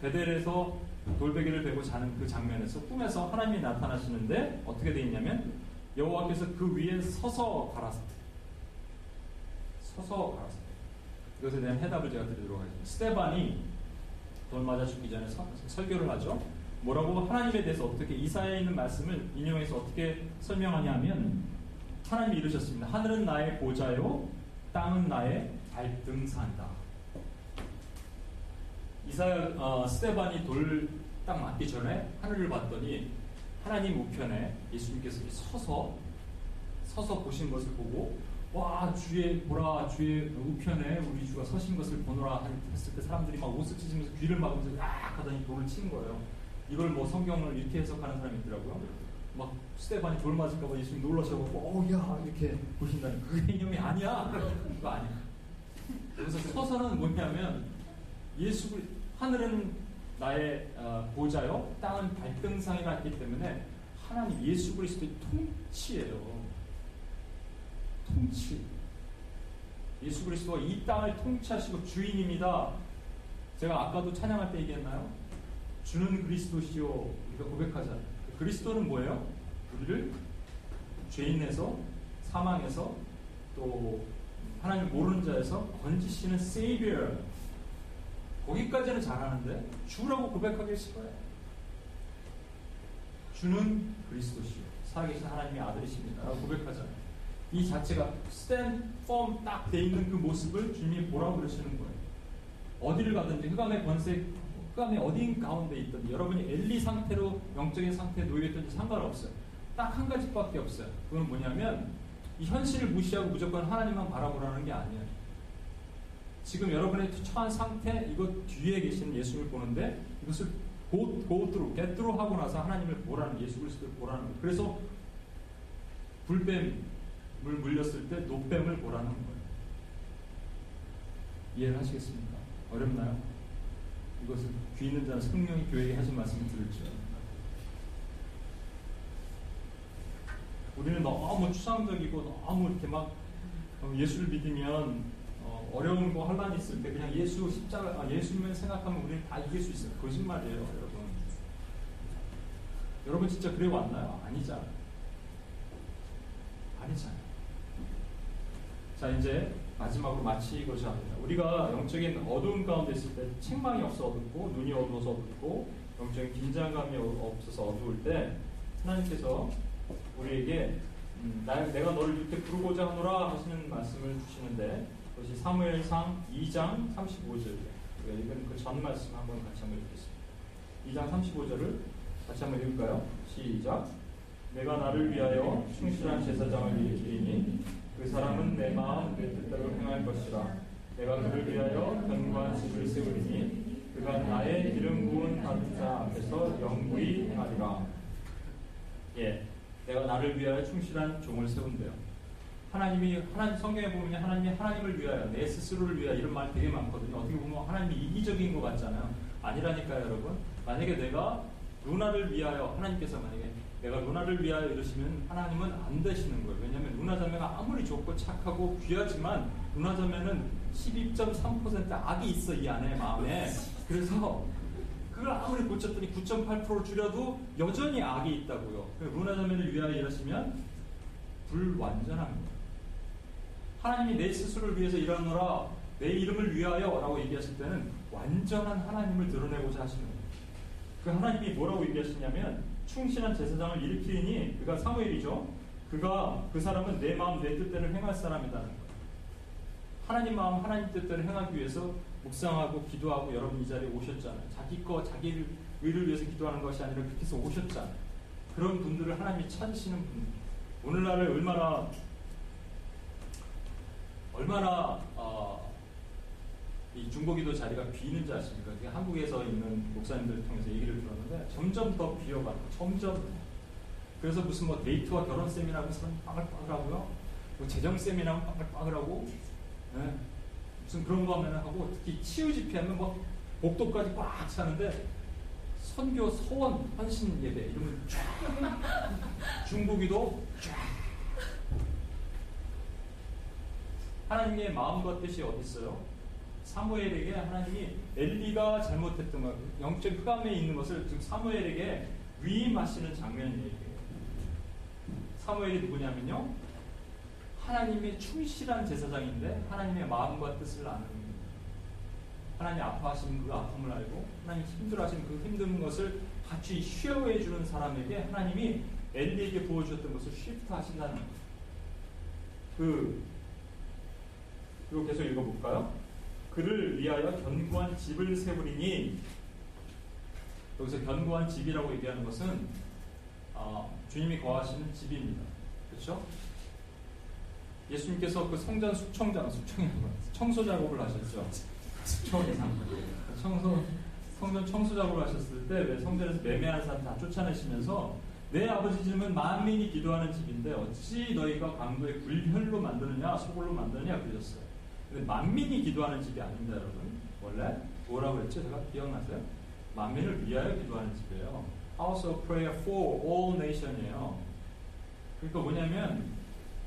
베델에서 돌베개를 베고 자는 그 장면에서 꿈에서 하나님이 나타나시는데 어떻게 돼 있냐면 여호와께서 그 위에 서서 가라사대 서서 가라사대 이것에 대한 해답을 제가 드리도록 하겠습니다. 스테반이 돌 맞아 죽기 전에 서, 설교를 하죠. 뭐라고 하나님에 대해서 어떻게 이사야에 있는 말씀을 인용해서 어떻게 설명하냐면 하나님이 이르셨습니다. 하늘은 나의 보좌요, 땅은 나의 발등산이다. 이사야 어, 스테반이 돌 딱 맞기 전에 하늘을 봤더니 하나님 우편에 예수님께서 서서 서서 보신 것을 보고 와 주의 보라 주의 우편에 우리 주가 서신 것을 보노라 했을 때 사람들이 막 옷을 찢으면서 귀를 막으면서 약 하더니 돌을 친 거예요. 이걸 뭐 성경을 이렇게 해석하는 사람이 있더라고요. 막 스테반이 돌 맞을까봐 예수님 놀라셔갖고 어야 이렇게 보신다는 그 개념이 아니야. 그거 아니야. 그래서 서서는 뭐냐면 예수 그 하늘은 나의 어, 보좌요, 땅은 발등상이라 했기 때문에 하나님 예수 그리스도의 통치예요. 통치. 예수 그리스도가 이 땅을 통치하시고 주인입니다. 제가 아까도 찬양할 때 얘기했나요? 주는 그리스도시요. 우리가 고백하자. 그리스도는 뭐예요? 우리를 죄인에서 사망에서 또 하나님 모르는 자에서 건지시는 세이비어. 거기까지는 잘하는데 주라고 고백하기 싫어요. 주는 그리스도시요. 살아계신 하나님의 아들이십니다. 라고 고백하잖아요. 이 자체가 스탠, 펌딱돼 있는 그 모습을 주님이 보라고 그러시는 거예요. 어디를 가든지 흑암의 권세, 흑암의 어딘 가운데 있든지 여러분이 엘리 상태로 영적인 상태에 놓여있든지 상관없어요. 딱 한 가지밖에 없어요. 그건 뭐냐면 이 현실을 무시하고 무조건 하나님만 바라보라는 게 아니에요. 지금 여러분의 처한 상태, 이것 뒤에 계시는 예수를 보는데 이것을 고, 고트로, get 하고 나서 하나님을 보라는, 예수 그리스도를 보라는 거예요. 그래서 불뱀을 물렸을 때 노뱀을 보라는 거예요. 이해를 하시겠습니까? 어렵나요? 이것을 귀 있는 자는 성령이 교회에 하신 말씀을 들을죠. 우리는 너무 추상적이고 너무 이렇게 막 예수를 믿으면 어, 려운거 환란이 있을 때 그냥 예수 십자가 아, 예수님을 생각하면 우리는 다 이길 수 있어요. 거짓말이에요, 여러분. 여러분 진짜 그래 왔나요? 아니잖아요. 아니잖아요. 자 이제 마지막으로 마치고자 합니다. 우리가 영적인 어두운 가운데 있을 때 책망이 없어 어둡고 눈이 어두워서 어둡고 영적인 긴장감이 없어서 어두울 때 하나님께서 우리에게 음, 나, 내가 너를 이렇게 부르고자 하노라 하시는 말씀을 주시는데 그것이 사무엘상 2장 35절이에요. 우리가 읽은 그 전 말씀 한번 같이 한번 읽겠습니다. 2장 35절을 같이 한번 읽을까요? 시작. 내가 나를 위하여 충실한 제사장을 일으키리니 그 사람은 내 마음 내 뜻대로 행할 것이라. 내가 그를 위하여 견고한 집을 세우리니 그가 나의 기름 부은 받은 자 앞에서 영구히 행하리라. 예, 내가 나를 위하여 충실한 종을 세운대요. 하나님이 하나님 성경에 보면 하나님이 하나님을 위하여 내 스스로를 위하여 이런 말 되게 많거든요. 어떻게 보면 하나님이 이기적인 것 같잖아요. 아니라니까요, 여러분. 만약에 내가 누나를 위하여 하나님께서 만약에 내가 누나를 위하여 이러시면 하나님은 안 되시는 거예요. 왜냐하면 누나 자매가 아무리 좋고 착하고 귀하지만 누나 자매는 12.3% 악이 있어 이 안에 마음에. 그래서 그걸 아무리 고쳤더니 9.8% 줄여도 여전히 악이 있다고요. 누나 자매를 위하여 이러시면 불완전한 거예요. 하나님이 내 스스로를 위해서 일하노라 내 이름을 위하여 라고 얘기하실 때는 완전한 하나님을 드러내고자 하시는 거예요. 그 하나님이 뭐라고 얘기하시냐면 충실한 제사장을 일으키니 그가 사무엘이죠. 그가 그 사람은 내 마음 내 뜻대로 행할 사람이라는 거예요. 하나님 마음 하나님 뜻대로 행하기 위해서 묵상하고 기도하고 여러분 이 자리에 오셨잖아요. 자기 거 자기 의를 위해서 기도하는 것이 아니라 그렇게 해서 오셨잖아요. 그런 분들을 하나님이 찾으시는 분들. 오늘날을 얼마나 얼마나 어, 이 중보기도 자리가 비는지 아십니까? 한국에서 있는 목사님들 통해서 얘기를 들었는데 점점 더 비어가고 점점 그래서 무슨 뭐 데이트와 결혼 세미나 하면 사람 빠글빠글하고요. 뭐 재정 세미나 하면 빠글빠글하고 네. 무슨 그런 거 하면 하고 특히 치유 집회하면 뭐 복도까지 꽉 차는데 선교 서원 헌신 예배 이러면 쫙 중보기도 쫙 하나님의 마음과 뜻이 어디 있어요? 사무엘에게 하나님이 엘리가 잘못했던 것, 영적 흑암에 있는 것을 지금 사무엘에게 위임하시는 장면이에요. 사무엘이 누구냐면요. 하나님의 충실한 제사장인데 하나님의 마음과 뜻을 아는 하나님 아파하시는 그 아픔을 알고 하나님 힘들어하시는 그 힘든 것을 같이 쉐어해 주는 사람에게 하나님이 엘리에게 부어주셨던 것을 쉬프트 하신다는. 그 이거 계속 읽어볼까요? 그를 위하여 견고한 집을 세우리니 여기서 견고한 집이라고 얘기하는 것은 어, 주님이 거하시는 집입니다. 그렇죠? 예수님께서 그 성전 숙청장, 숙청이 청소 작업을 하셨죠. 숙청이상. 청소, 성전 청소 작업을 하셨을 때 왜 성전에서 매매하는 사람 다 쫓아내시면서 내 아버지 집은 만민이 기도하는 집인데 어찌 너희가 강도의 굴혈로 만드느냐 소굴로 만드느냐 그러셨어요. 만민이 기도하는 집이 아닙니다, 여러분. 원래 뭐라고 했죠? 제가 기억나세요? 만민을 위하여 기도하는 집이에요. House of Prayer for All Nation이에요. 그러니까 뭐냐면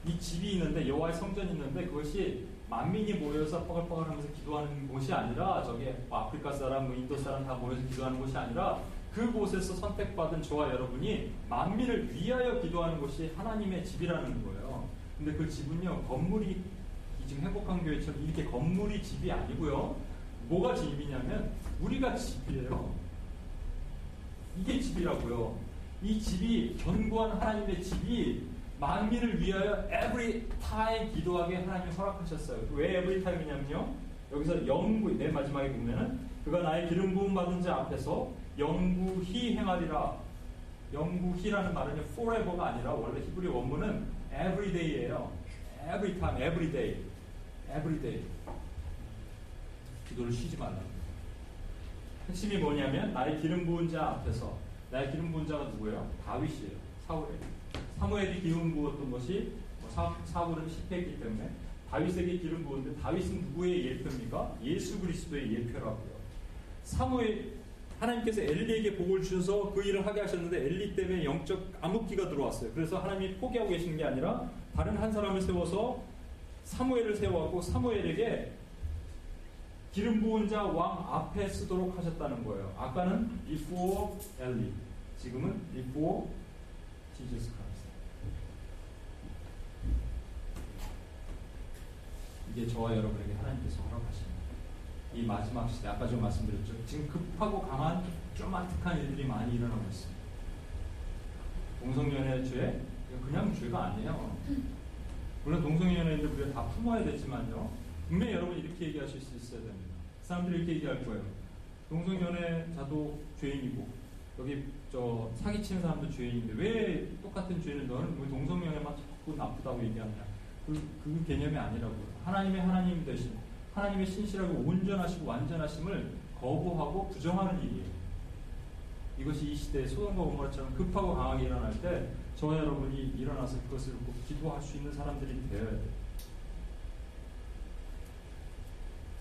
이 집이 있는데 여호와의 성전이 있는데 그것이 만민이 모여서 뻐글뻐글하면서 기도하는 곳이 아니라 뭐 아프리카 사람, 뭐 인도 사람 다 모여서 기도하는 곳이 아니라 그곳에서 선택받은 저와 여러분이 만민을 위하여 기도하는 곳이 하나님의 집이라는 거예요. 근데 그 집은요 건물이 지금 행복한 교회처럼 이렇게 건물이 집이 아니고요. 뭐가 집이냐면 우리가 집이에요. 이게 집이라고요. 이 집이 견고한 하나님의 집이 만민을 위하여 every time 기도하게 하나님이 허락하셨어요. 왜 every time이냐면요. 여기서 영구 맨 마지막에 보면은 그가 나의 기름 부음 받은 자 앞에서 영구히 행하리라. 영구히라는 말은 forever가 아니라 원래 히브리 원문은 every day예요. every time, every day. Everyday 기도를 쉬지 말라. 핵심이 뭐냐면 나의 기름 부은 자 앞에서 나의 기름 부은 자가 누구예요? 다윗이에요. 사울에 사무엘이 기름 부었던 것이 뭐 사, 사울은 실패했기 때문에 다윗에게 기름 부었는데 다윗은 누구의 예표입니까? 예수 그리스도의 예표라고요. 사무엘 하나님께서 엘리에게 복을 주셔서 그 일을 하게 하셨는데 엘리 때문에 영적 암흑기가 들어왔어요. 그래서 하나님이 포기하고 계시는 게 아니라 다른 한 사람을 세워서 사무엘을 세워갖고 사무엘에게 기름 부은 자 왕 앞에 쓰도록 하셨다는 거예요. 아까는 before Eli, 지금은 before Jesus Christ. 이게 저와 여러분에게 하나님께서 허락하신 이 마지막 시대, 아까 좀 말씀드렸죠. 지금 급하고 강한 쪼마틱한 일들이 많이 일어나고 있습니다. 동성연애 죄, 그냥 죄가 아니에요. 물론 동성연애인데 우리가 다 품어야 되지만요. 분명히 여러분 이렇게 얘기하실 수 있어야 됩니다. 사람들이 이렇게 얘기할 거예요. 동성연애자도 죄인이고 여기 저 사기치는 사람도 죄인인데 왜 똑같은 죄를 너는 왜 동성연애만 자꾸 나쁘다고 얘기하냐? 그, 그 개념이 아니라고요. 하나님의 하나님 되신 하나님의 신실하고 온전하시고 완전하심을 거부하고 부정하는 일이에요. 이것이 이 시대에 소돔과 고모라처럼 급하고 강하게 일어날 때 저와 여러분이 일어나서 그것을 꼭 기도할 수 있는 사람들이 되어야 돼요.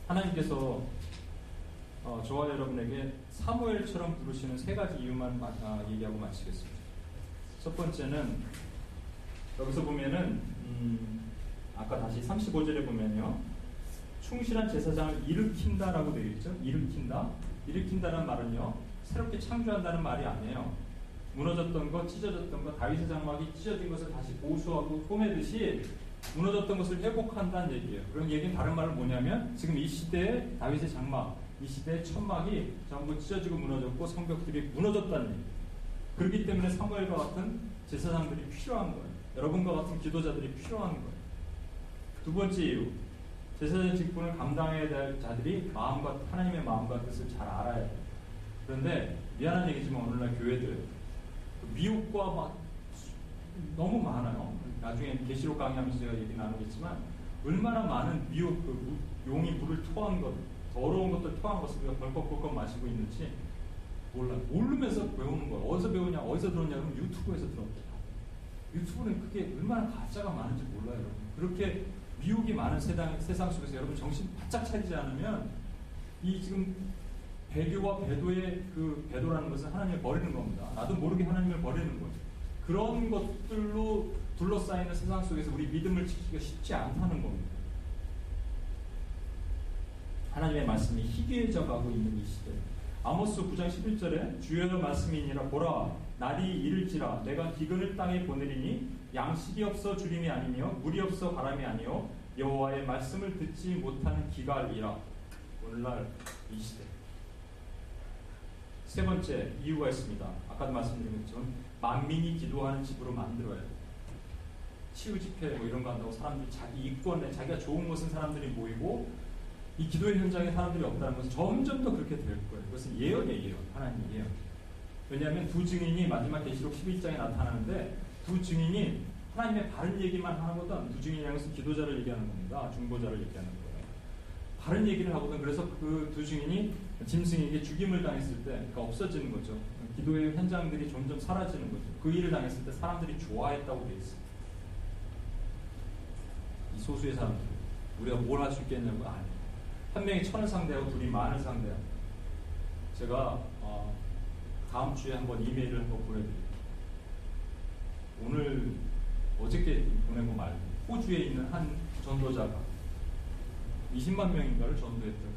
하나님께서 어, 저와 여러분에게 사무엘처럼 부르시는 세 가지 이유만 마, 아, 얘기하고 마치겠습니다. 첫 번째는 여기서 보면은 음, 아까 다시 35절에 보면요. 충실한 제사장을 일으킨다라고 되어 있죠. 일으킨다. 일으킨다는 말은요. 새롭게 창조한다는 말이 아니에요. 무너졌던 것, 찢어졌던 것, 다윗의 장막이 찢어진 것을 다시 보수하고 꿰매듯이 무너졌던 것을 회복한다는 얘기예요. 그런 얘기는 다른 말은 뭐냐면 지금 이 시대의 다윗의 장막, 이 시대의 천막이 전부 찢어지고 무너졌고 성벽들이 무너졌다는 얘기예요. 그렇기 때문에 사무엘과 같은 제사장들이 필요한 거예요. 여러분과 같은 기도자들이 필요한 거예요. 두 번째 이유, 제사장 직분을 감당해야 될 자들이 마음과 하나님의 마음과 뜻을 잘 알아야 돼요. 그런데 미안한 얘기지만 오늘날 교회들 미혹과 막 너무 많아요. 나중에 계시록 강의하면서 제가 얘기 나누겠지만 얼마나 많은 미혹, 그 무- 용이 물을 토한 것, 더러운 것들 토한 것을 우리가 벌컥벌컥 마시고 있는지 몰라. 모르면서 배우는 거야. 어디서 배우냐? 어디서 들었냐? 그러면 유튜브에서 들었다. 유튜브는 그게 얼마나 가짜가 많은지 몰라요. 여러분. 그렇게 미혹이 많은 세상, 세상 속에서 여러분 정신 바짝 차리지 않으면 이 지금 배교와 배도의 그 배도라는 것은 하나님을 버리는 겁니다. 나도 모르게 하나님을 버리는 거예요. 그런 것들로 둘러싸이는 세상 속에서 우리 믿음을 지키기가 쉽지 않다는 겁니다. 하나님의 말씀이 희귀해져 가고 있는 이 시대. 아모스 9장 11절에 주의 말씀이니라 보라 날이 이를지라 내가 기근을 땅에 보내리니 양식이 없어 주림이 아니며 물이 없어 바람이 아니요 여호와의 말씀을 듣지 못하는 기갈이라 오늘날 이 시대. 세 번째 이유가 있습니다. 아까도 말씀드린 것처럼 만민이 기도하는 집으로 만들어야 돼요. 치유 집회 뭐 이런 거 한다고 사람들이 자기 이권에 자기가 좋은 것은 사람들이 모이고 이 기도의 현장에 사람들이 없다는 것은 점점 더 그렇게 될 거예요. 그것은 예언이에요, 예언. 하나님 예언. 왜냐하면 두 증인이 마지막 계시록 11장에 나타나는데 두 증인이 하나님의 바른 얘기만 하거든 두 증인이라는 것은 기도자를 얘기하는 겁니다. 중보자를 얘기하는 거예요. 바른 얘기를 하거든 그래서 그 두 증인이 짐승에게 죽임을 당했을 때 그러니까 없어지는 거죠. 기도의 현장들이 점점 사라지는 거죠. 그 일을 당했을 때 사람들이 좋아했다고 돼 있어요. 이 소수의 사람들 우리가 뭘 할 수 있겠냐고 아니. 한 명이 천을 상대하고 둘이 만을 상대하고 제가 어, 다음 주에 한번 이메일을 한번 보내드릴게요. 오늘 어저께 보낸 거 말고 호주에 있는 한 전도자가 20만 명인가를 전도했던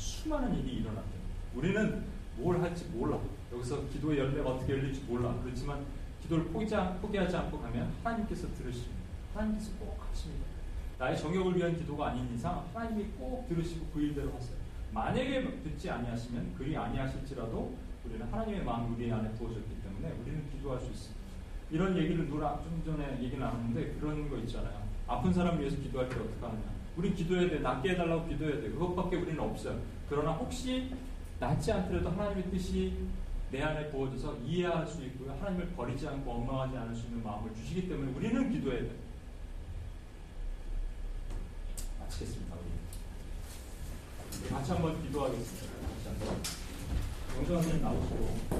수많은 일이 일어났대요. 우리는 뭘 할지 몰라. 여기서 기도의 열매가 어떻게 열릴지 몰라. 그렇지만 기도를 포기하지, 않고 가면 하나님께서 들으십니다. 하나님께서 꼭 하십니다. 나의 정욕을 위한 기도가 아닌 이상 하나님이 꼭 들으시고 그 일대로 하세요. 만약에 듣지 아니하시면 그리 아니하실지라도 우리는 하나님의 마음이 우리 안에 부어졌기 때문에 우리는 기도할 수 있습니다. 이런 얘기를 누라 좀 전에 얘기 나눴는데 그런 거 있잖아요. 아픈 사람 위해서 기도할 때 어떻게 하느냐. 우린 기도해야 돼. 낫게 해달라고 기도해야 돼. 그것밖에 우리는 없어요. 그러나 혹시 낫지 않더라도 하나님의 뜻이 내 안에 부어져서 이해할 수 있고요. 하나님을 버리지 않고 엉망하지 않을 수 있는 마음을 주시기 때문에 우리는 기도해야 돼요. 마치겠습니다. 우리 같이 한번 기도하겠습니다. 선생님 나오시고.